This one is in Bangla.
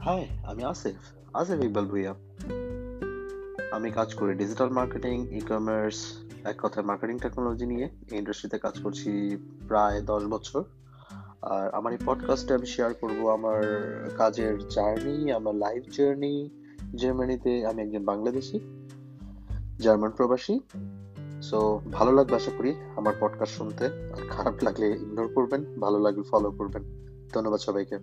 হাই আমি আসিফ আসিফ ইকবাল ভুইয়া আমি কাজ করি ডিজিটাল মার্কেটিং ই কমার্স এক কথায় মার্কেটিং টেকনোলজি নিয়ে। এই ইন্ডাস্ট্রিতে কাজ করছি প্রায় দশ বছর। আর আমার এই পডকাস্টে আমি শেয়ার করব আমার কাজের জার্নি আমার লাইফ জার্নি জার্মানিতে আমি একজন বাংলাদেশি জার্মান প্রবাসী। সো ভালো লাগবে আশা করি আমার পডকাস্ট শুনতে। আর খারাপ লাগলে ইগনোর করবেন, ভালো লাগলে ফলো করবেন। ধন্যবাদ সবাইকে।